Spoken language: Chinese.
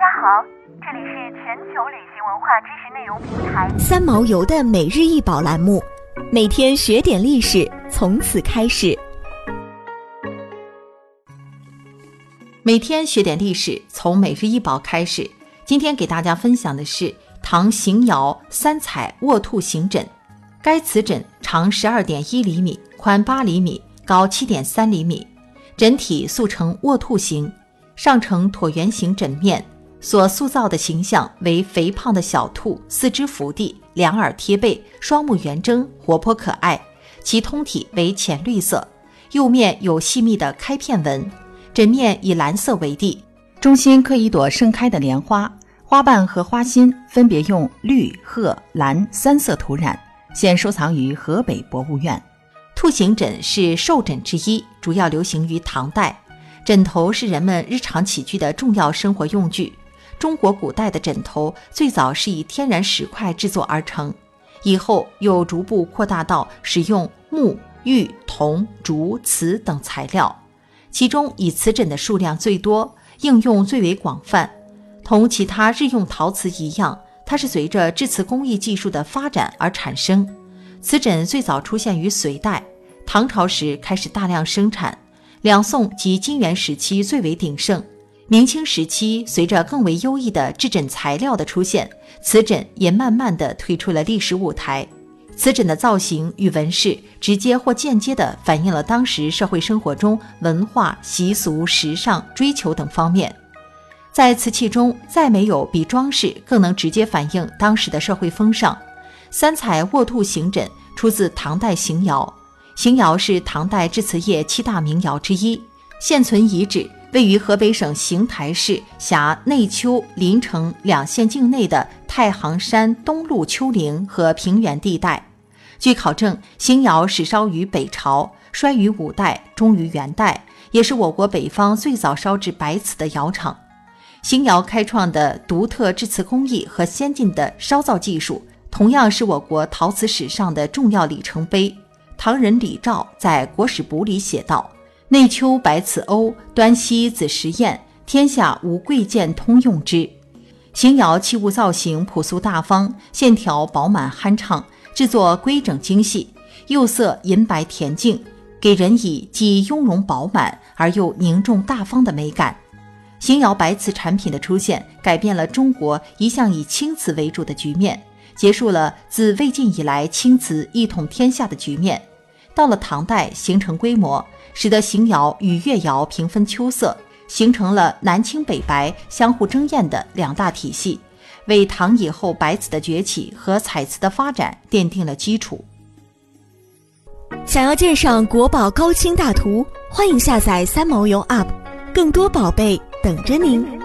家好，这里是全球旅行文化知识内容平台三毛游的每日一宝栏目，每天学点历史，从此开始。每天学点历史，从每日一宝开始。今天给大家分享的是唐邢窑三彩卧兔形枕。该瓷枕长十二点一厘米，宽八厘米，高七点三厘米，枕体塑成卧兔形，上呈椭圆形枕面。所塑造的形象为肥胖的小兔，四肢伏地，两耳贴背，双目圆睁，活泼可爱。其通体为浅绿色，釉面有细密的开片纹，枕面以蓝色为地，中心刻一朵盛开的莲花，花瓣和花心分别用绿、褐、蓝三色涂染，现收藏于河北博物院。兔形枕是寿枕之一，主要流行于唐代。枕头是人们日常起居的重要生活用具。中国古代的枕头最早是以天然石块制作而成，以后又逐步扩大到使用木、玉、铜、竹、瓷等材料，其中以瓷枕的数量最多，应用最为广泛。同其他日用陶瓷一样，它是随着制瓷工艺技术的发展而产生。瓷枕最早出现于隋代，唐朝时开始大量生产，两宋及金元时期最为鼎盛。明清时期，随着更为优异的制枕材料的出现，瓷枕也慢慢的退出了历史舞台。瓷枕的造型与纹饰，直接或间接地反映了当时社会生活中文化习俗、时尚追求等方面。在瓷器中，再没有比装饰更能直接反映当时的社会风尚。三彩卧兔形枕出自唐代邢窑，邢窑是唐代制瓷业七大名窑之一，现存遗址。位于河北省邢台市辖内丘、临城两县境内的太行山东麓丘陵和平原地带。据考证，邢窑始烧于北朝，衰于五代，终于元代，也是我国北方最早烧制白瓷的窑厂。邢窑开创的独特制瓷工艺和先进的烧造技术，同样是我国陶瓷史上的重要里程碑。唐人李肇在《国史簿》里写道。内丘白瓷瓯，端溪紫石砚，天下无贵贱通用之。邢窑器物造型朴素大方，线条饱满酣畅，制作规整精细，釉色银白恬静，给人以既雍容饱满而又凝重大方的美感。邢窑白瓷产品的出现，改变了中国一向以青瓷为主的局面，结束了自魏晋以来青瓷一统天下的局面。到了唐代，形成规模。使得邢窑与越窑平分秋色，形成了南青北白相互争艳的两大体系，为唐以后白瓷的崛起和彩瓷的发展奠定了基础。想要鉴赏国宝高清大图，欢迎下载三毛游 App，更多宝贝等着您。